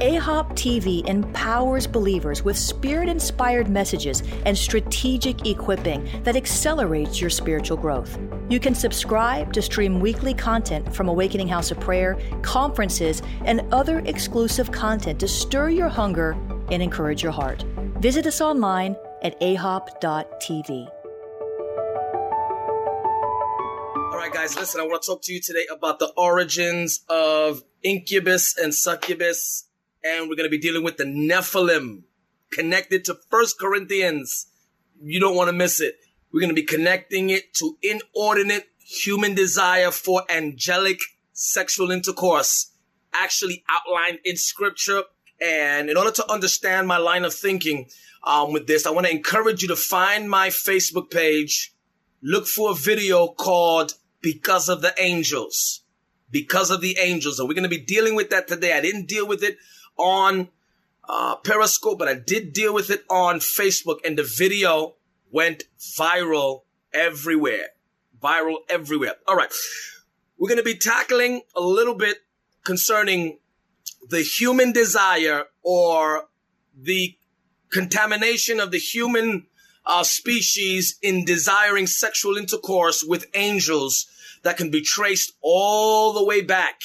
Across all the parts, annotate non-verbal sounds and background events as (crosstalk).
AHOP TV empowers believers with spirit inspired messages and strategic equipping that accelerates your spiritual growth. You can subscribe to stream weekly content from Awakening House of Prayer, conferences, and other exclusive content to stir your hunger and encourage your heart. Visit us online at ahop.tv. All right, guys, listen, I want to talk to you today about the origins of incubus and succubus and we're going to be dealing with the Nephilim connected to First Corinthians. You don't want to miss it. We're going to be connecting it to inordinate human desire for angelic sexual intercourse, actually outlined in scripture. And in order to understand my line of thinking um, with this, I want to encourage you to find my Facebook page, look for a video called Because of the Angels. Because of the Angels. And we're going to be dealing with that today. I didn't deal with it on uh, Periscope, but I did deal with it on Facebook, and the video went viral everywhere. Viral everywhere. All right. We're going to be tackling a little bit concerning the human desire or the contamination of the human uh, species in desiring sexual intercourse with angels that can be traced all the way back,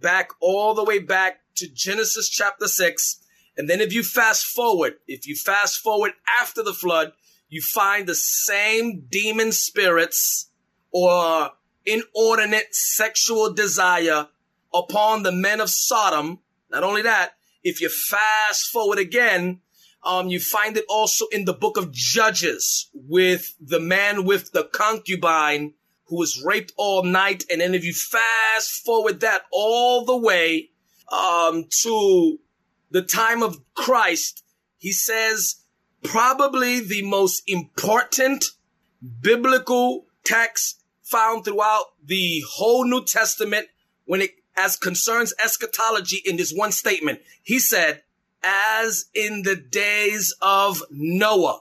back all the way back to Genesis chapter 6. And then if you fast forward, if you fast forward after the flood, you find the same demon spirits or inordinate sexual desire upon the men of Sodom. Not only that, if you fast forward again, um, you find it also in the book of Judges with the man with the concubine who was raped all night. And then if you fast forward that all the way um, to the time of Christ, he says probably the most important biblical text found throughout the whole New Testament when it as concerns eschatology in this one statement. He said, as in the days of Noah,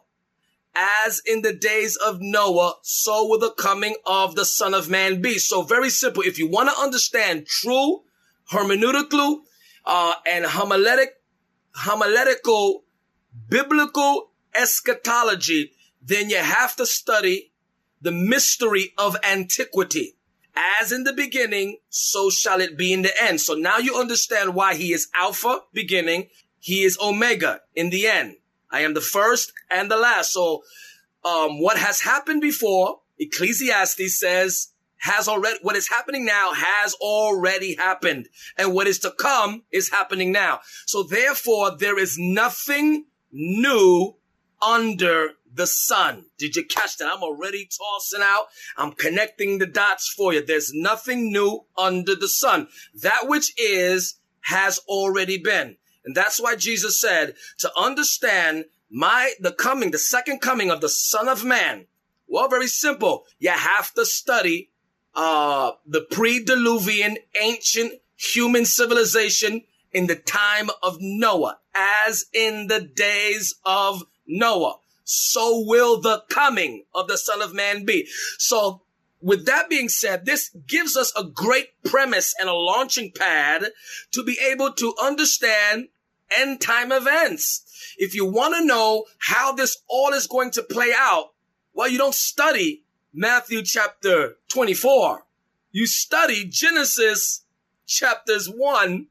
as in the days of Noah, so will the coming of the Son of Man be. So very simple. If you want to understand true hermeneutical uh, and homiletic, homiletical biblical eschatology, then you have to study the mystery of antiquity. As in the beginning, so shall it be in the end. So now you understand why he is Alpha, beginning. He is Omega in the end. I am the first and the last. So, um, what has happened before, Ecclesiastes says, has already, what is happening now has already happened. And what is to come is happening now. So therefore, there is nothing new under the sun. Did you catch that? I'm already tossing out. I'm connecting the dots for you. There's nothing new under the sun. That which is has already been. And that's why Jesus said to understand my, the coming, the second coming of the son of man. Well, very simple. You have to study uh, the pre-Diluvian ancient human civilization in the time of Noah, as in the days of Noah. So will the coming of the Son of Man be. So with that being said, this gives us a great premise and a launching pad to be able to understand end time events. If you want to know how this all is going to play out, well, you don't study Matthew chapter 24. You study Genesis chapters 1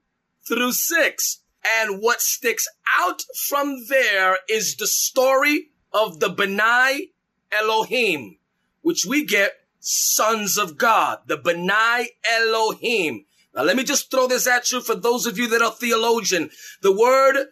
through 6. And what sticks out from there is the story of the Benai Elohim, which we get sons of God, the Benai Elohim. Now let me just throw this at you for those of you that are theologian. The word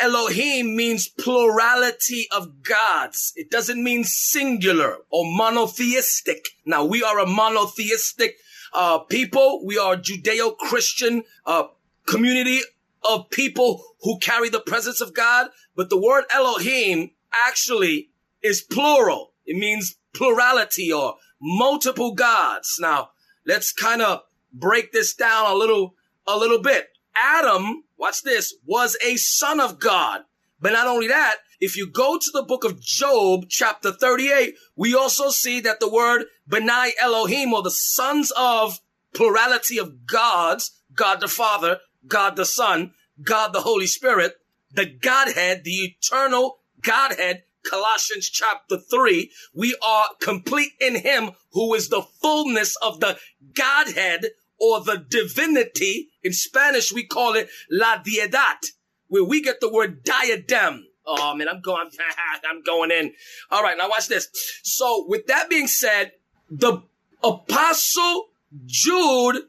Elohim means plurality of gods. It doesn't mean singular or monotheistic. Now we are a monotheistic uh, people. We are Judeo-Christian uh, community of people who carry the presence of God. But the word Elohim actually is plural. It means plurality or multiple gods. Now let's kind of break this down a little, a little bit. Adam watch this, was a son of God. But not only that, if you go to the book of Job, chapter 38, we also see that the word Benai Elohim, or the sons of plurality of gods, God the Father, God the Son, God the Holy Spirit, the Godhead, the eternal Godhead, Colossians chapter 3, we are complete in him who is the fullness of the Godhead or the divinity. In Spanish, we call it la deidad, where we get the word diadem. Oh man, I'm going, (laughs) I'm going in. All right, now watch this. So with that being said, the apostle Jude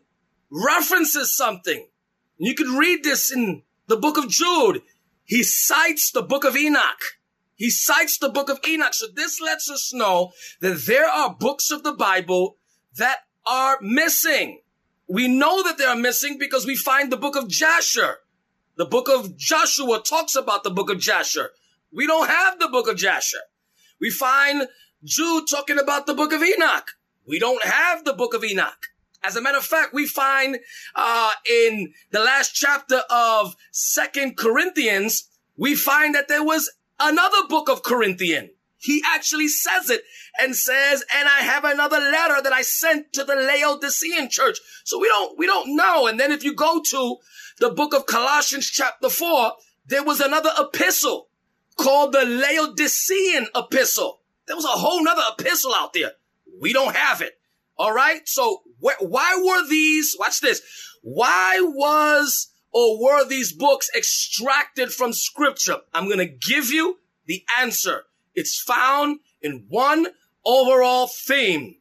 references something. You can read this in the book of Jude. He cites the book of Enoch. He cites the book of Enoch. So this lets us know that there are books of the Bible that are missing. We know that they are missing because we find the book of Jasher. The book of Joshua talks about the book of Jasher. We don't have the book of Jasher. We find Jude talking about the book of Enoch. We don't have the book of Enoch. As a matter of fact, we find uh, in the last chapter of Second Corinthians, we find that there was another book of Corinthian. He actually says it and says, and I have another letter that I sent to the Laodicean church. So we don't, we don't know. And then if you go to the book of Colossians chapter four, there was another epistle called the Laodicean epistle. There was a whole nother epistle out there. We don't have it. All right. So wh- why were these, watch this. Why was or were these books extracted from scripture? I'm going to give you the answer. It's found in one overall theme.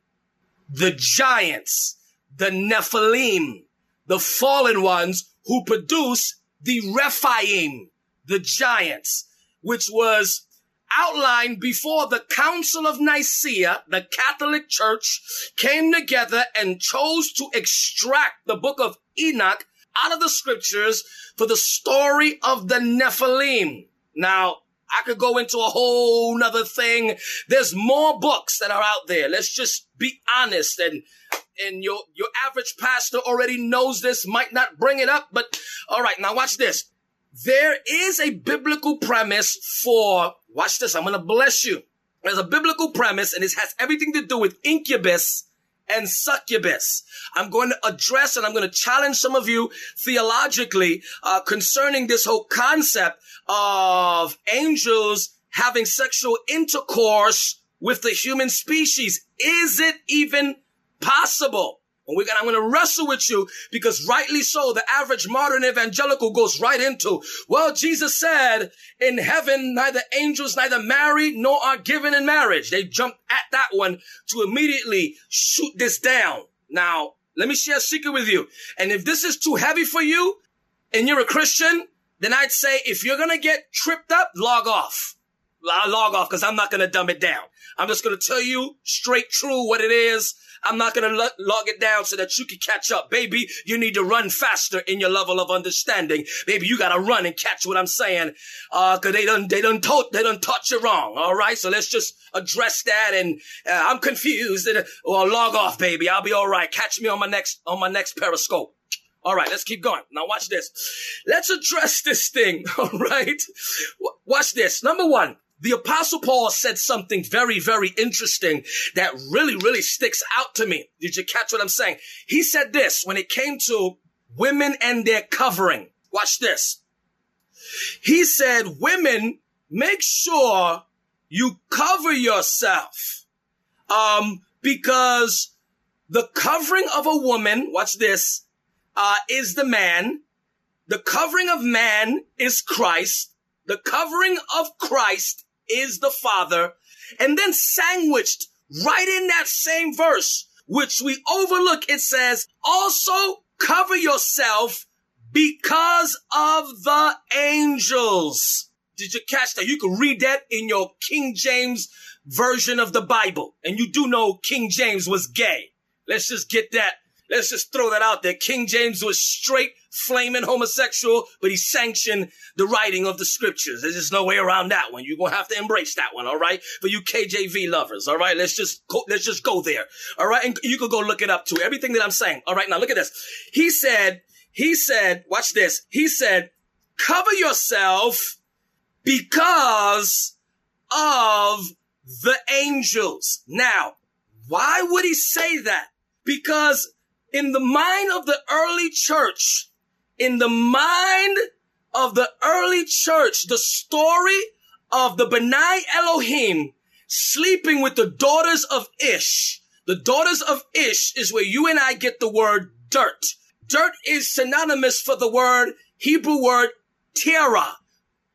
The giants, the Nephilim, the fallen ones who produce the Rephaim, the giants, which was outlined before the Council of Nicaea, the Catholic Church came together and chose to extract the book of Enoch out of the scriptures for the story of the Nephilim. Now, I could go into a whole nother thing. There's more books that are out there. Let's just be honest and and your your average pastor already knows this, might not bring it up, but all right, now watch this. There is a biblical premise for watch this, I'm gonna bless you. There's a biblical premise, and it has everything to do with incubus and succubus. I'm going to address and I'm going to challenge some of you theologically uh, concerning this whole concept of angels having sexual intercourse with the human species. Is it even possible? And we're gonna, I'm to wrestle with you because rightly so, the average modern evangelical goes right into, well, Jesus said in heaven, neither angels, neither marry nor are given in marriage. They jump at that one to immediately shoot this down. Now, let me share a secret with you. And if this is too heavy for you and you're a Christian, then I'd say if you're to get tripped up, log off. I Log off because I'm not to dumb it down. I'm just to tell you straight true what it is I'm not going to lo- log it down so that you can catch up. Baby, you need to run faster in your level of understanding. Baby, you got to run and catch what I'm saying. Uh, cause they done, they done taught, they done taught you wrong. All right. So let's just address that. And uh, I'm confused. And, well, log off, baby. I'll be all right. Catch me on my next, on my next periscope. All right, let's keep going. Now watch this. Let's address this thing. (laughs) All right. Watch this. Number one, the apostle Paul said something very, very interesting that really, really sticks out to me. Did you catch what I'm saying? He said this when it came to women and their covering. Watch this. He said, women, make sure you cover yourself. Um, because the covering of a woman, watch this, uh, is the man. The covering of man is Christ. The covering of Christ is the Father. And then sandwiched right in that same verse, which we overlook, it says, also cover yourself because of the angels. Did you catch that? You can read that in your King James version of the Bible. And you do know King James was gay. Let's just get that. Let's just throw that out there. King James was straight flaming homosexual, but he sanctioned the writing of the scriptures. There's just no way around that one. You're going to have to embrace that one. All right. For you KJV lovers. All right. Let's just go, let's just go there. All right. And you can go look it up too. Everything that I'm saying. All right. Now look at this. He said, he said, watch this. He said, cover yourself because of the angels. Now, why would he say that? Because in the mind of the early church, in the mind of the early church, the story of the Benai Elohim sleeping with the daughters of Ish. The daughters of Ish is where you and I get the word dirt. Dirt is synonymous for the word, Hebrew word, tierra.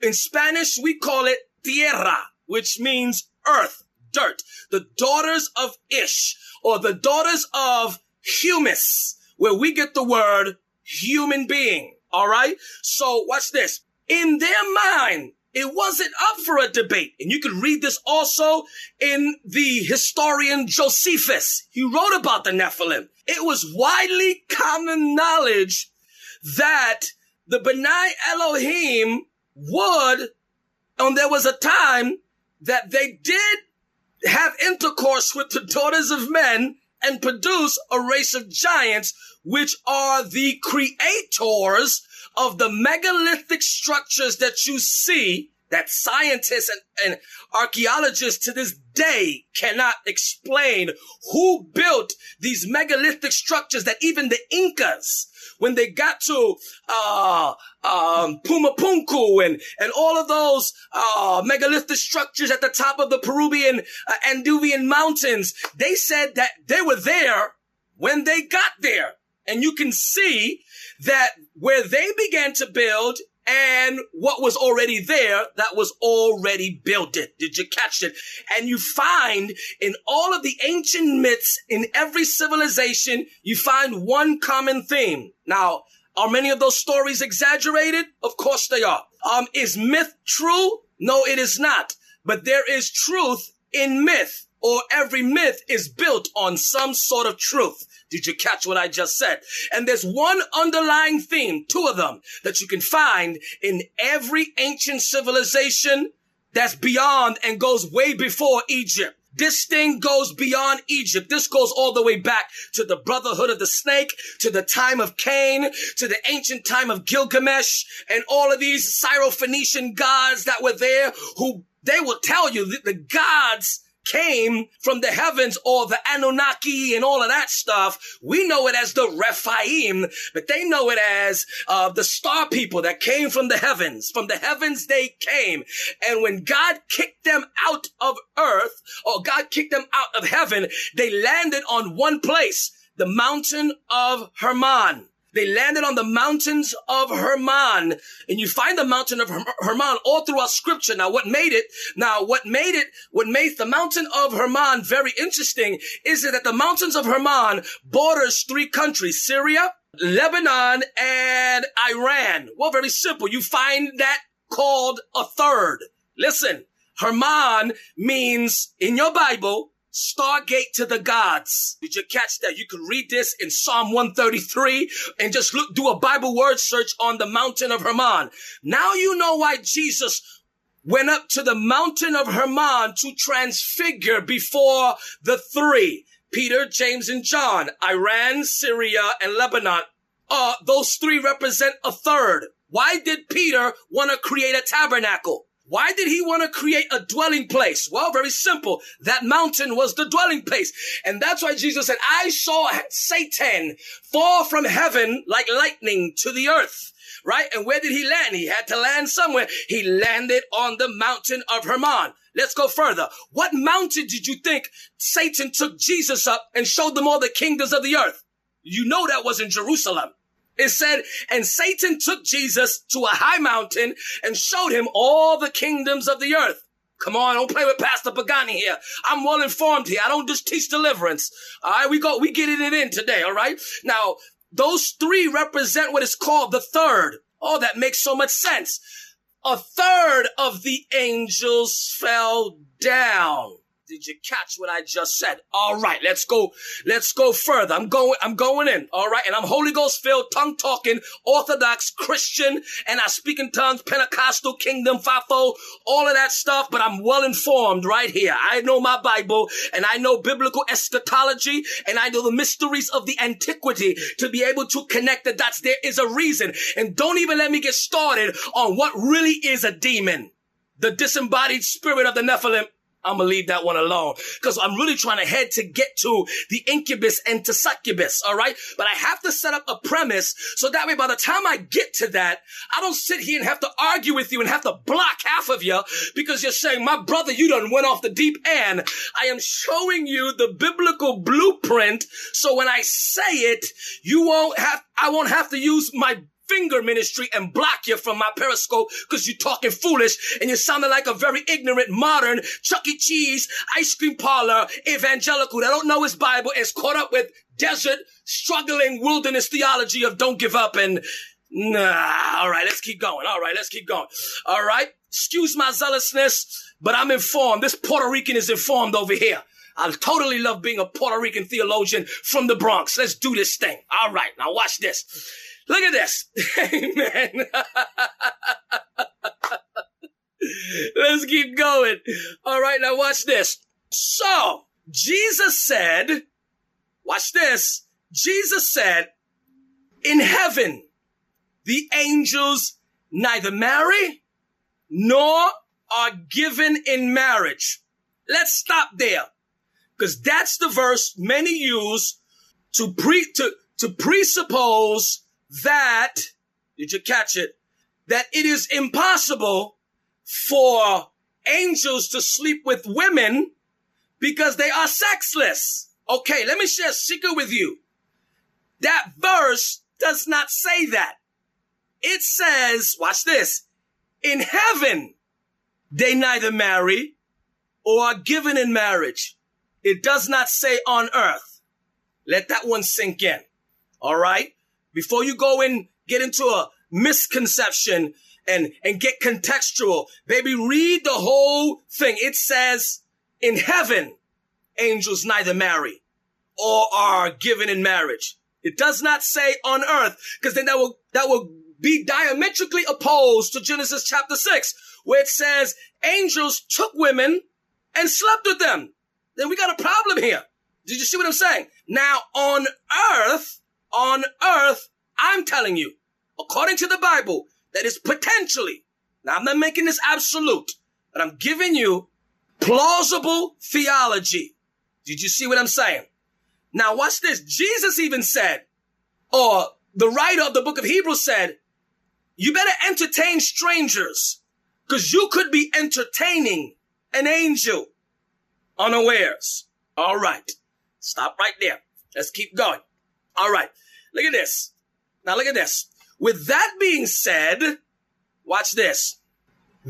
In Spanish, we call it tierra, which means earth, dirt. The daughters of Ish, or the daughters of humus, where we get the word human being. All right. So watch this. In their mind, it wasn't up for a debate. And you can read this also in the historian Josephus. He wrote about the Nephilim. It was widely common knowledge that the Benai Elohim would, and there was a time that they did have intercourse with the daughters of men and produce a race of giants, which are the creators of the megalithic structures that you see that scientists and, and, archaeologists to this day cannot explain who built these megalithic structures that even the Incas, when they got to uh, um, Pumapunku and and all of those uh, megalithic structures at the top of the Peruvian uh, Andean mountains, they said that they were there when they got there, and you can see that where they began to build and what was already there that was already built it. Did you catch it? And you find in all of the ancient myths in every civilization, you find one common theme. Now, are many of those stories exaggerated? Of course they are. Um, is myth true? No, it is not. But there is truth in myth or every myth is built on some sort of truth. Did you catch what I just said? And there's one underlying theme, two of them, that you can find in every ancient civilization that's beyond and goes way before Egypt. This thing goes beyond Egypt. This goes all the way back to the brotherhood of the snake, to the time of Cain, to the ancient time of Gilgamesh, and all of these Syro-Phoenician gods that were there who they will tell you that the gods came from the heavens or the Anunnaki and all of that stuff. We know it as the Rephaim, but they know it as uh, the star people that came from the heavens. From the heavens they came. And when God kicked them out of earth or God kicked them out of heaven, they landed on one place, the mountain of Hermon. They landed on the mountains of Hermon. And you find the mountain of Hermon all throughout scripture. Now, what made it, now, what made it, what made the mountain of Hermon very interesting is that the mountains of Hermon borders three countries, Syria, Lebanon, and Iran. Well, very simple. You find that called a third. Listen, Hermon means in your Bible, Stargate to the gods. Did you catch that? You can read this in Psalm 133 and just look, do a Bible word search on the mountain of Hermon. Now you know why Jesus went up to the mountain of Hermon to transfigure before the three. Peter, James, and John, Iran, Syria, and Lebanon. Uh, those three represent a third. Why did Peter want to create a tabernacle? Why did he want to create a dwelling place? Well, very simple. That mountain was the dwelling place. And that's why Jesus said, I saw Satan fall from heaven like lightning to the earth. Right? And where did he land? He had to land somewhere. He landed on the mountain of Hermon. Let's go further. What mountain did you think Satan took Jesus up and showed them all the kingdoms of the earth? You know that was in Jerusalem. It said, and Satan took Jesus to a high mountain and showed him all the kingdoms of the earth. Come on, don't play with Pastor Pagani here. I'm well informed here. I don't just teach deliverance. All right, we go, we getting it in today. All right. Now, those three represent what is called the third. Oh, that makes so much sense. A third of the angels fell down. Did you catch what I just said? All right, let's go. Let's go further. I'm going, I'm going in. All right. And I'm Holy Ghost filled, tongue talking, Orthodox Christian, and I speak in tongues, Pentecostal, Kingdom, fivefold, all of that stuff, but I'm well informed right here. I know my Bible and I know biblical eschatology and I know the mysteries of the antiquity to be able to connect the dots. There is a reason. And don't even let me get started on what really is a demon. The disembodied spirit of the Nephilim I'm gonna leave that one alone because I'm really trying to head to get to the incubus and to succubus. All right. But I have to set up a premise so that way by the time I get to that, I don't sit here and have to argue with you and have to block half of you because you're saying, my brother, you done went off the deep end. I am showing you the biblical blueprint. So when I say it, you won't have, I won't have to use my finger ministry and block you from my periscope because you're talking foolish and you're sounding like a very ignorant, modern Chuck E. Cheese ice cream parlor evangelical that don't know his Bible is caught up with desert, struggling wilderness theology of don't give up and nah. All right, let's keep going. All right, let's keep going. All right. Excuse my zealousness, but I'm informed. This Puerto Rican is informed over here. I totally love being a Puerto Rican theologian from the Bronx. Let's do this thing. All right. Now watch this. Look at this. (laughs) Amen. (laughs) Let's keep going. All right, now watch this. So, Jesus said, watch this. Jesus said, in heaven, the angels neither marry nor are given in marriage. Let's stop there. Because that's the verse many use to pre, to, to presuppose that, did you catch it? That it is impossible for angels to sleep with women because they are sexless. Okay, let me share a secret with you. That verse does not say that. It says, watch this, in heaven, they neither marry or are given in marriage. It does not say on earth. Let that one sink in. All right before you go and get into a misconception and, and get contextual, baby, read the whole thing. It says in heaven, angels neither marry or are given in marriage. It does not say on earth, because then that will, that will be diametrically opposed to Genesis chapter six, where it says angels took women and slept with them. Then we got a problem here. Did you see what I'm saying? Now on earth, on earth, I'm telling you, according to the Bible, that is potentially, now I'm not making this absolute, but I'm giving you plausible theology. Did you see what I'm saying? Now watch this. Jesus even said, or the writer of the book of Hebrews said, you better entertain strangers because you could be entertaining an angel unawares. All right. Stop right there. Let's keep going. All right. Look at this. Now look at this. With that being said, watch this.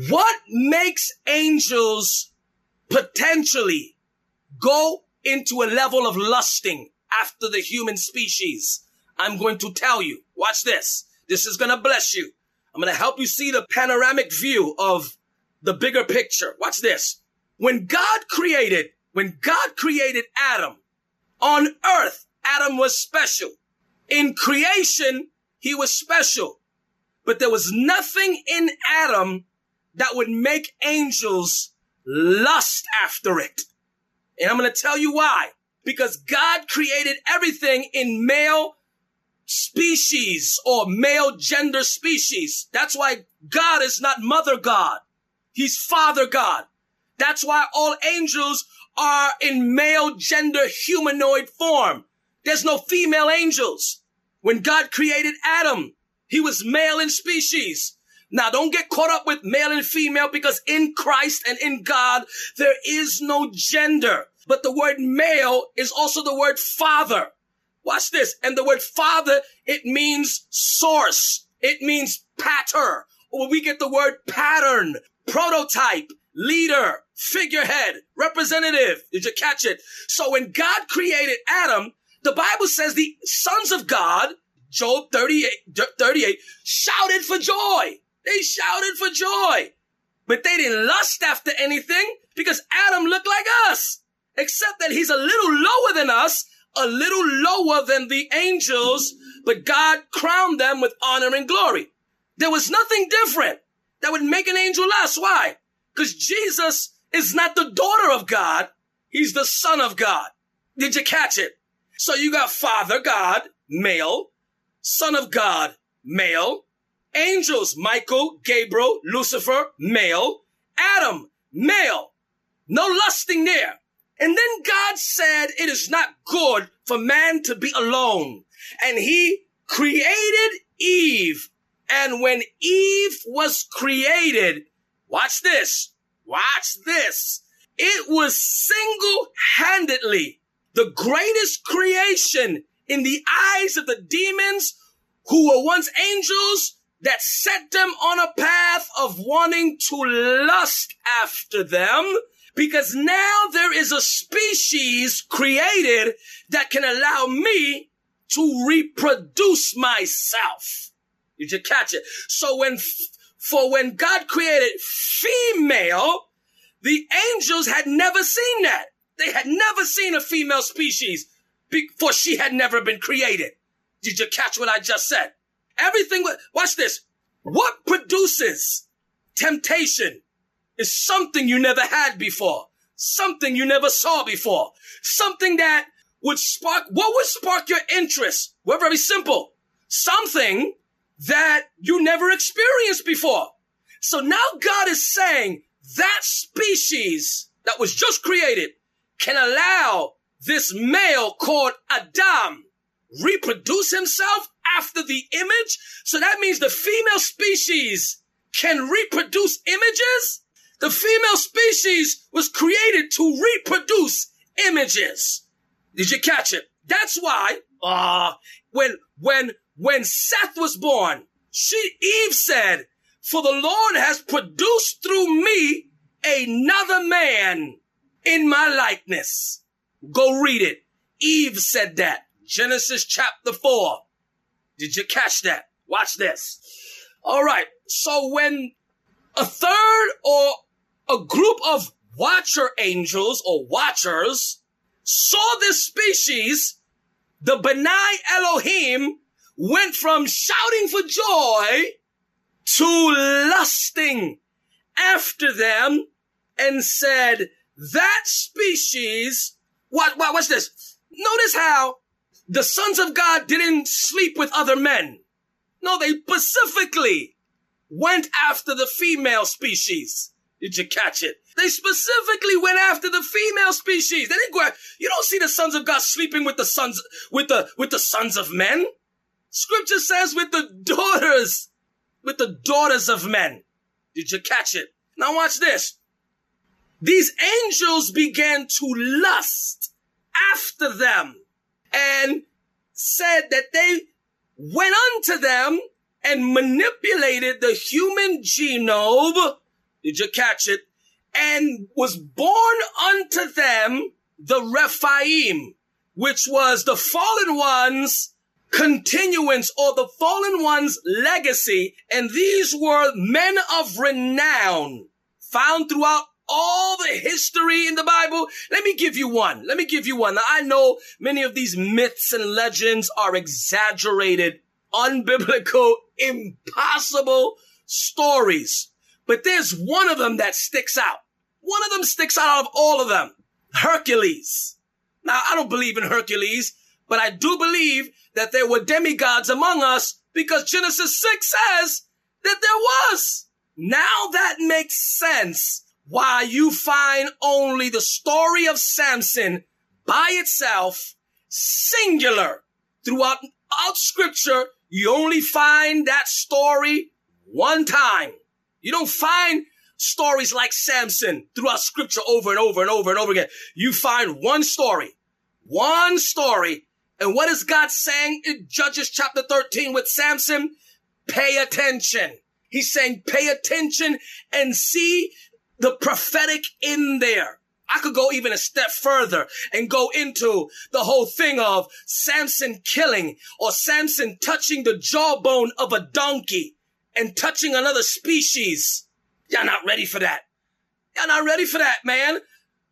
What makes angels potentially go into a level of lusting after the human species? I'm going to tell you. Watch this. This is going to bless you. I'm going to help you see the panoramic view of the bigger picture. Watch this. When God created, when God created Adam on earth, Adam was special. In creation, he was special, but there was nothing in Adam that would make angels lust after it. And I'm going to tell you why. Because God created everything in male species or male gender species. That's why God is not mother God. He's father God. That's why all angels are in male gender humanoid form. There's no female angels. When God created Adam, he was male in species. Now don't get caught up with male and female because in Christ and in God, there is no gender. But the word male is also the word father. Watch this. And the word father, it means source. It means patter. Or we get the word pattern, prototype, leader, figurehead, representative. Did you catch it? So when God created Adam, the Bible says the sons of God Job 38, 38 shouted for joy. They shouted for joy. But they didn't lust after anything because Adam looked like us, except that he's a little lower than us, a little lower than the angels, but God crowned them with honor and glory. There was nothing different that would make an angel less. Why? Because Jesus is not the daughter of God. He's the son of God. Did you catch it? So you got Father God, male, Son of God, male, angels, Michael, Gabriel, Lucifer, male, Adam, male. No lusting there. And then God said, it is not good for man to be alone. And he created Eve. And when Eve was created, watch this, watch this. It was single handedly the greatest creation in the eyes of the demons who were once angels that set them on a path of wanting to lust after them because now there is a species created that can allow me to reproduce myself. Did you catch it? So when, for when God created female, the angels had never seen that. They had never seen a female species before she had never been created. Did you catch what I just said? Everything, watch this. What produces temptation is something you never had before, something you never saw before, something that would spark, what would spark your interest? Well, very simple. Something that you never experienced before. So now God is saying that species that was just created can allow this male called Adam reproduce himself after the image. So that means the female species can reproduce images. The female species was created to reproduce images. Did you catch it? That's why, uh, when, when, when Seth was born, she, Eve said, for the Lord has produced through me another man in my likeness. Go read it. Eve said that. Genesis chapter 4. Did you catch that? Watch this. All right. So when a third or a group of watcher angels or watchers saw this species, the Benai Elohim went from shouting for joy to lusting after them and said, that species, what, what's this? Notice how the sons of God didn't sleep with other men. No, they specifically went after the female species. Did you catch it? They specifically went after the female species. They didn't go. After, you don't see the sons of God sleeping with the sons with the with the sons of men. Scripture says with the daughters, with the daughters of men. Did you catch it? Now watch this. These angels began to lust after them and said that they went unto them and manipulated the human genome. Did you catch it? And was born unto them the Rephaim, which was the fallen one's continuance or the fallen one's legacy. And these were men of renown found throughout all the history in the Bible. Let me give you one. Let me give you one. Now, I know many of these myths and legends are exaggerated, unbiblical, impossible stories. But there's one of them that sticks out. One of them sticks out of all of them. Hercules. Now, I don't believe in Hercules, but I do believe that there were demigods among us because Genesis 6 says that there was. Now that makes sense why you find only the story of Samson by itself, singular throughout out scripture. You only find that story one time. You don't find stories like Samson throughout scripture over and over and over and over again. You find one story, one story. And what is God saying in Judges chapter 13 with Samson? Pay attention. He's saying, pay attention and see the prophetic in there. I could go even a step further and go into the whole thing of Samson killing or Samson touching the jawbone of a donkey and touching another species. Y'all not ready for that. Y'all not ready for that, man.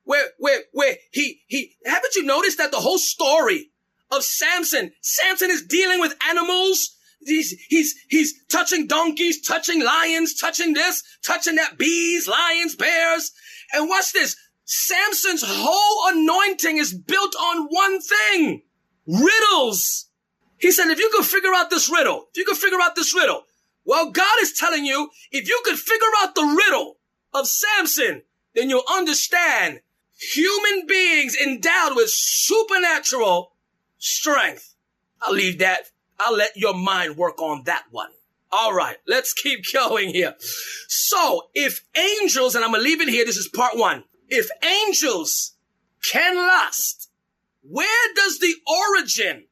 Where, where, where he, he, haven't you noticed that the whole story of Samson, Samson is dealing with animals. He's, he's, he's touching donkeys, touching lions, touching this, touching that, bees, lions, bears. And watch this. Samson's whole anointing is built on one thing. Riddles. He said, if you could figure out this riddle, if you could figure out this riddle, well, God is telling you, if you could figure out the riddle of Samson, then you'll understand human beings endowed with supernatural strength. I'll leave that. I'll let your mind work on that one. All right, let's keep (laughs) going here. So if angels, and I'm gonna leave it here, this is part one. If angels can lust, where does the origin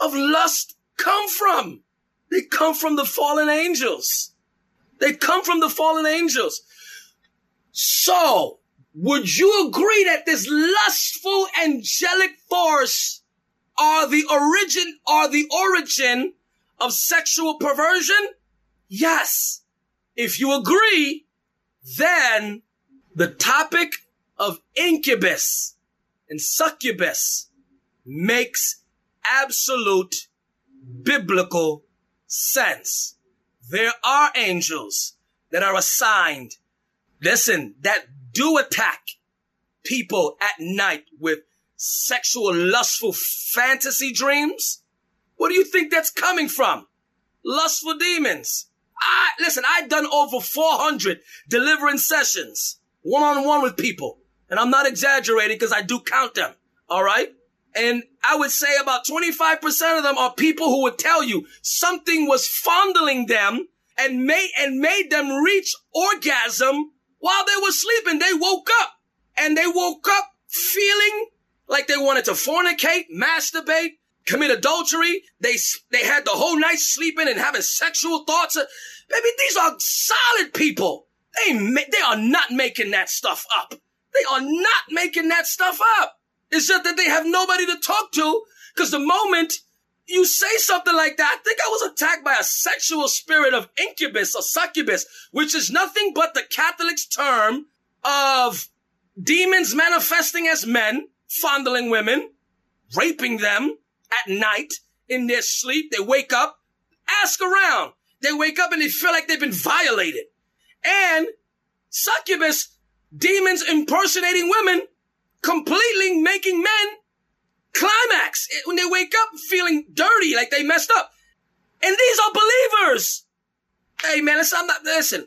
of lust come from? They come from the fallen angels. They come from the fallen angels. So, would you agree that this lustful angelic force are the origin, are the origin of sexual perversion? Yes. If you agree, then the topic of incubus and succubus makes absolute biblical sense. There are angels that are assigned, listen, that do attack people at night with sexual lustful fantasy dreams. What do you think that's coming from? Lustful demons. I, listen, I've done over 400 deliverance sessions, one on one with people. And I'm not exaggerating because I do count them. All right. And I would say about 25% of them are people who would tell you something was fondling them and made, and made them reach orgasm while they were sleeping. They woke up and they woke up feeling like they wanted to fornicate, masturbate, commit adultery. They, they had the whole night sleeping and having sexual thoughts. Baby, these are solid people. They, they are not making that stuff up. They are not making that stuff up. It's just that they have nobody to talk to because the moment you say something like that, I think I was attacked by a sexual spirit of incubus or succubus, which is nothing but the Catholic's term of demons manifesting as men, fondling women, raping them at night in their sleep. They wake up, ask around. They wake up and they feel like they've been violated. And succubus, demons impersonating women, completely making men climax when they wake up feeling dirty, like they messed up. And these are believers. Hey man, listen, I'm not, listen,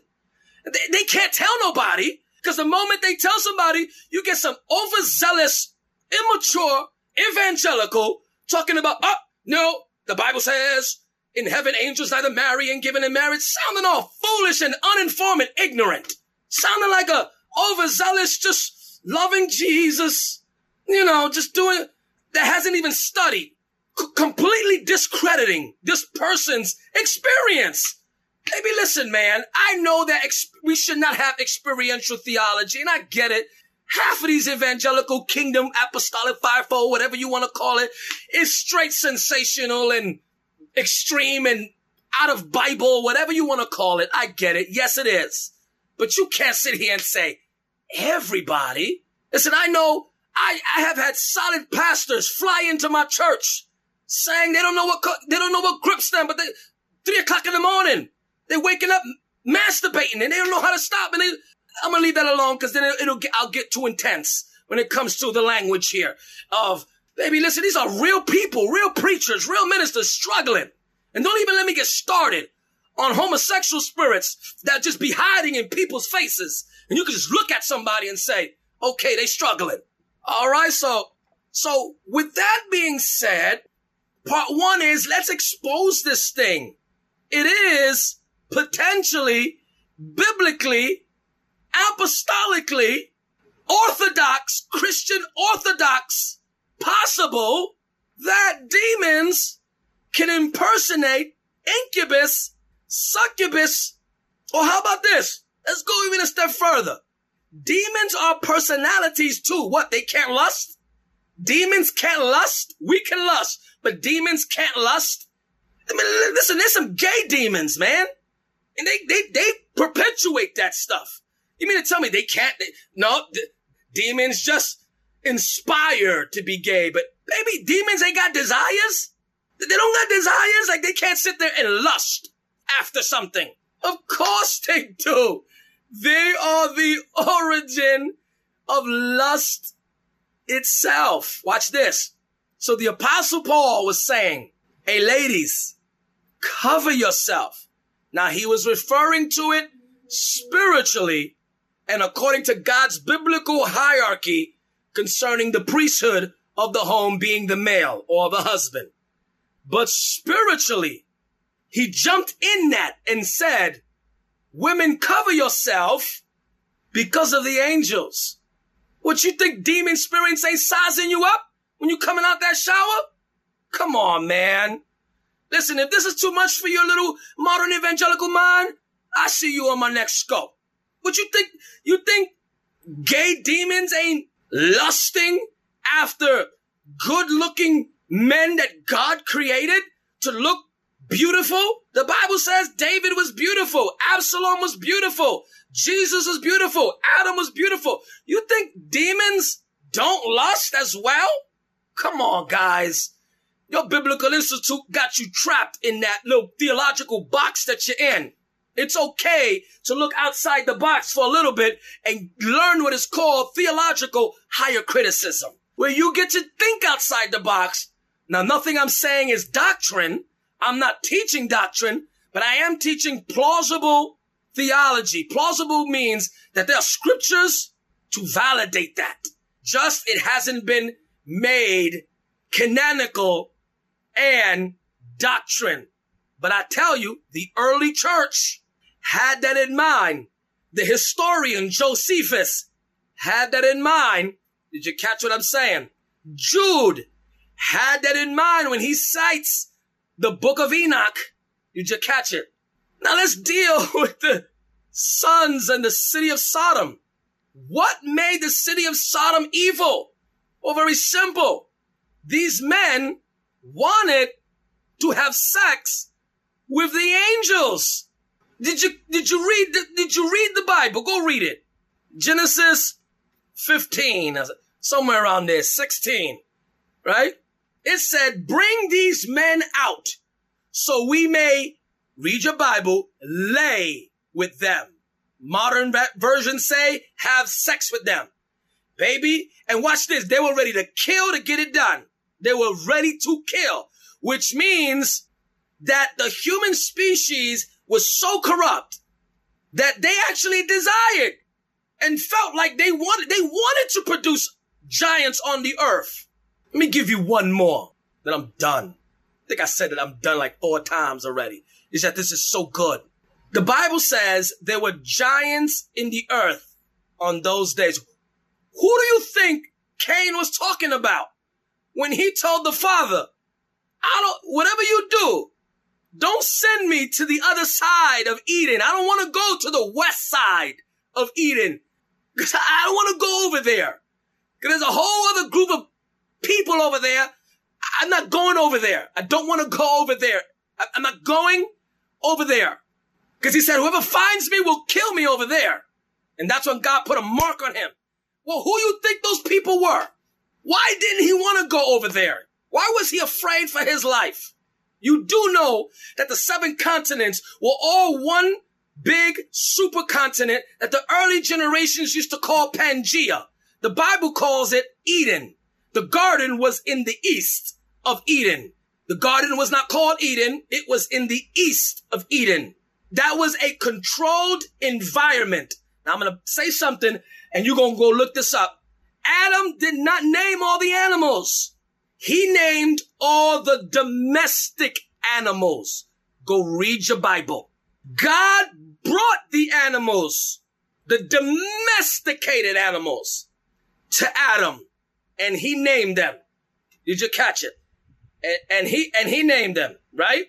they, they can't tell nobody because the moment they tell somebody, you get some overzealous, immature, evangelical talking about, oh, no, the Bible says in heaven angels neither marry and given in marriage, sounding all foolish and uninformed and ignorant, sounding like a overzealous, just loving Jesus, you know, just doing, that hasn't even studied, c- completely discrediting this person's experience. Maybe listen, man, I know that we should not have experiential theology, and I get it. Half of these evangelical kingdom, apostolic fivefold, whatever you want to call it, is straight sensational and extreme and out of Bible, whatever you want to call it. I get it. Yes, it is. But you can't sit here and say, everybody. Listen, I know I, I have had solid pastors fly into my church saying they don't know what, they don't know what grips them, but they, three o'clock in the morning, they're waking up masturbating and they don't know how to stop. And they, I'm to leave that alone because then it'll, it'll get, I'll get too intense when it comes to the language here of, baby, listen, these are real people, real preachers, real ministers struggling. And don't even let me get started on homosexual spirits that just be hiding in people's faces and you can just look at somebody and say, okay, they struggling. All right. So, so with that being said, part one is let's expose this thing. It is potentially, biblically, apostolically, orthodox, Christian orthodox possible that demons can impersonate incubus, succubus, or how about this? Let's go even a step further. demons are personalities too. What? They can't lust? Demons can't lust? We can lust, but demons can't lust? I mean, listen, there's some gay demons, man. And they, they, they perpetuate that stuff. You mean to tell me they can't? They, no, d- demons just inspire to be gay, but baby, demons ain't got desires. They don't got desires. Like they can't sit there and lust after something. Of course they do. They are the origin of lust itself. Watch this. So the apostle Paul was saying, Hey ladies, cover yourself. Now he was referring to it spiritually and according to God's biblical hierarchy concerning the priesthood of the home being the male or the husband. But spiritually, he jumped in that and said, women cover yourself because of the angels. What you think demon spirits ain't sizing you up when you coming out that shower? Come on, man. Listen, if this is too much for your little modern evangelical mind, I see you on my next scope. What you think? You think gay demons ain't lusting after good looking men that God created to look beautiful? The Bible says David was beautiful. Absalom was beautiful. Jesus was beautiful. Adam was beautiful. You think demons don't lust as well? Come on, guys. Your biblical institute got you trapped in that little theological box that you're in. It's okay to look outside the box for a little bit and learn what is called theological higher criticism, where you get to think outside the box. Now, nothing I'm saying is doctrine. I'm not teaching doctrine, but I am teaching plausible theology. Plausible means that there are scriptures to validate that. Just it hasn't been made canonical and doctrine. But I tell you, the early church had that in mind. The historian Josephus had that in mind. Did you catch what I'm saying? Jude had that in mind when he cites the book of Enoch. Did you catch it? Now let's deal (laughs) with the sons and the city of Sodom. What made the city of Sodom evil? Well, very simple. These men wanted to have sex with the angels. Did you did you read the, did you read the Bible? Go read it. Genesis 15, uh, somewhere around there, 16, right? It said, "Bring these men out, so we may read your Bible, lay with them." Modern versions say, "Have sex with them." Baby, and watch this. They were ready to kill to get it done. They were ready to kill, which means that the human species was so corrupt that they actually desired and felt like they wanted, they wanted to produce giants on the earth. Let me give you one more, then I'm done. I think I said that I'm done like four times already. Is that this is so good. The Bible says there were giants in the earth on those days. Who do you think Cain was talking about? when he told the father, I don't, whatever you do, don't send me to the other side of Eden. I don't want to go to the west side of Eden because I don't want to go over there. Because there's a whole other group of people over there. I'm not going over there. I don't want to go over there. I'm not going over there. Because he said, whoever finds me will kill me over there. And that's when God put a mark on him. Well, who you think those people were? Why didn't he want to go over there? Why was he afraid for his life? You do know that the seven continents were all one big supercontinent that the early generations used to call Pangea. The Bible calls it Eden. The garden was in the east of Eden. The garden was not called Eden. It was in the east of Eden. That was a controlled environment. Now I'm going to say something and you're going to go look this up. Adam did not name all the animals. He named all the domestic animals. Go read your Bible. God brought the animals, the domesticated animals to Adam and he named them. Did you catch it? And, and he, and he named them, right?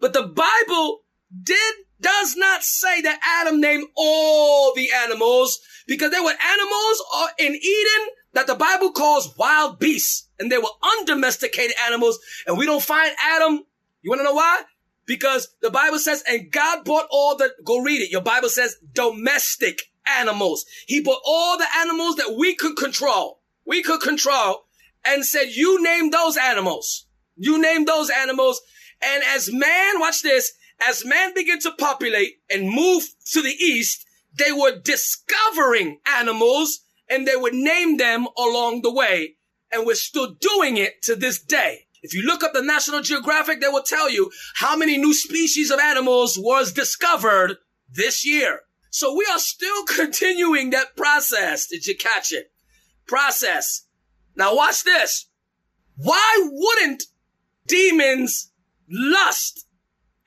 But the Bible did does not say that Adam named all the animals because there were animals uh, in Eden that the Bible calls wild beasts and they were undomesticated animals. And we don't find Adam. You want to know why? Because the Bible says, and God bought all the, go read it. Your Bible says domestic animals. He bought all the animals that we could control. We could control and said, you name those animals. You name those animals. And as man, watch this, as man began to populate and move to the east, they were discovering animals and they would name them along the way. And we're still doing it to this day. If you look up the National Geographic, they will tell you how many new species of animals was discovered this year. So we are still (laughs) continuing that process. Did you catch it? Process. Now watch this. Why wouldn't demons lust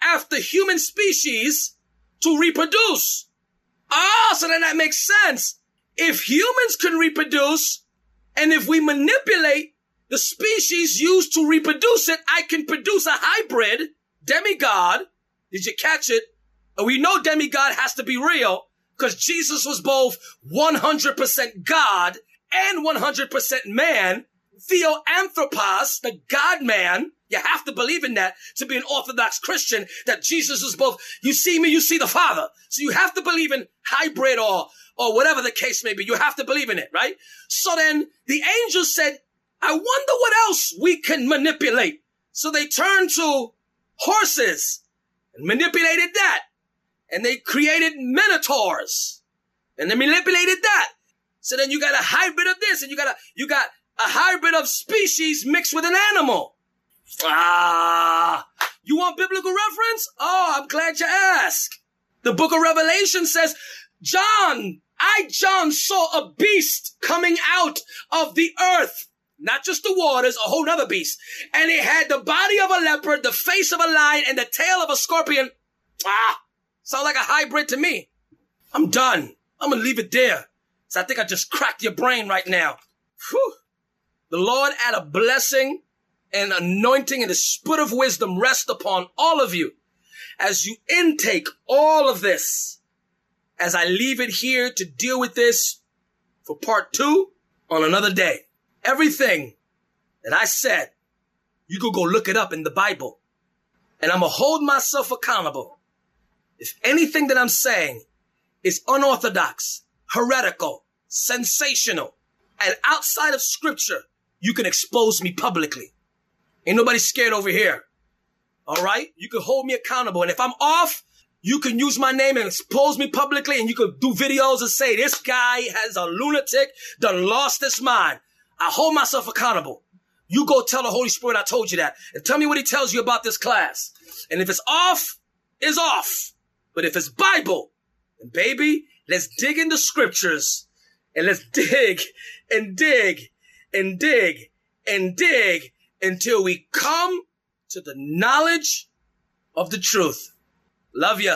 after human species to reproduce? Ah, oh, so then that makes sense. If humans can reproduce, and if we manipulate the species used to reproduce it, I can produce a hybrid demigod. Did you catch it? We know demigod has to be real because Jesus was both 100% God and 100% man. Theoanthropos, the God man. You have to believe in that to be an Orthodox Christian, that Jesus is both, you see me, you see the Father. So you have to believe in hybrid or, or whatever the case may be. You have to believe in it, right? So then the angel said, I wonder what else we can manipulate. So they turned to horses and manipulated that. And they created minotaurs and they manipulated that. So then you got a hybrid of this and you got a, you got a hybrid of species mixed with an animal. Ah, you want biblical reference? Oh, I'm glad you asked. The book of Revelation says, John, I, John, saw a beast coming out of the earth. Not just the waters, a whole nother beast. And it had the body of a leopard, the face of a lion, and the tail of a scorpion. Ah, sound like a hybrid to me. I'm done. I'm gonna leave it there. So I think I just cracked your brain right now. Whew. The Lord add a blessing and anointing and the spirit of wisdom rest upon all of you as you intake all of this. As I leave it here to deal with this for part two on another day. Everything that I said, you could go look it up in the Bible. And I'm going to hold myself accountable. If anything that I'm saying is unorthodox, heretical, sensational, and outside of scripture, you can expose me publicly. Ain't nobody scared over here. All right. You can hold me accountable. And if I'm off, you can use my name and expose me publicly and you can do videos and say, this guy has a lunatic, done lost his mind. I hold myself accountable. You go tell the Holy Spirit I told you that and tell me what he tells you about this class. And if it's off, is off. But if it's Bible, and baby, let's dig into scriptures and let's dig and dig and dig and dig until we come to the knowledge of the truth. Love you.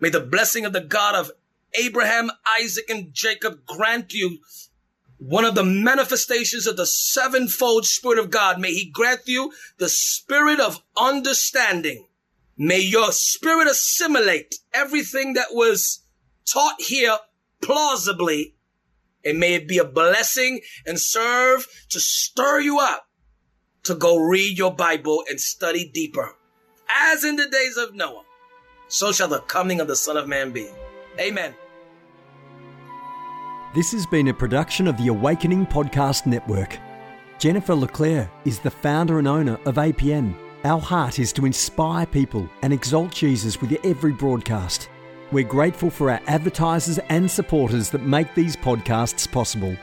May the blessing of the God of Abraham, Isaac, and Jacob grant you one of the manifestations of the sevenfold Spirit of God. May He grant you the spirit of understanding. May your spirit assimilate everything that was taught here plausibly. And may it be a blessing and serve to stir you up to go read your Bible and study deeper. As in the days of Noah, so shall the coming of the Son of Man be. Amen. This has been a production of the Awakening Podcast Network. Jennifer LeClaire is the founder and owner of APN. Our heart is to inspire people and exalt Jesus with every broadcast. We're grateful for our advertisers and supporters that make these podcasts possible.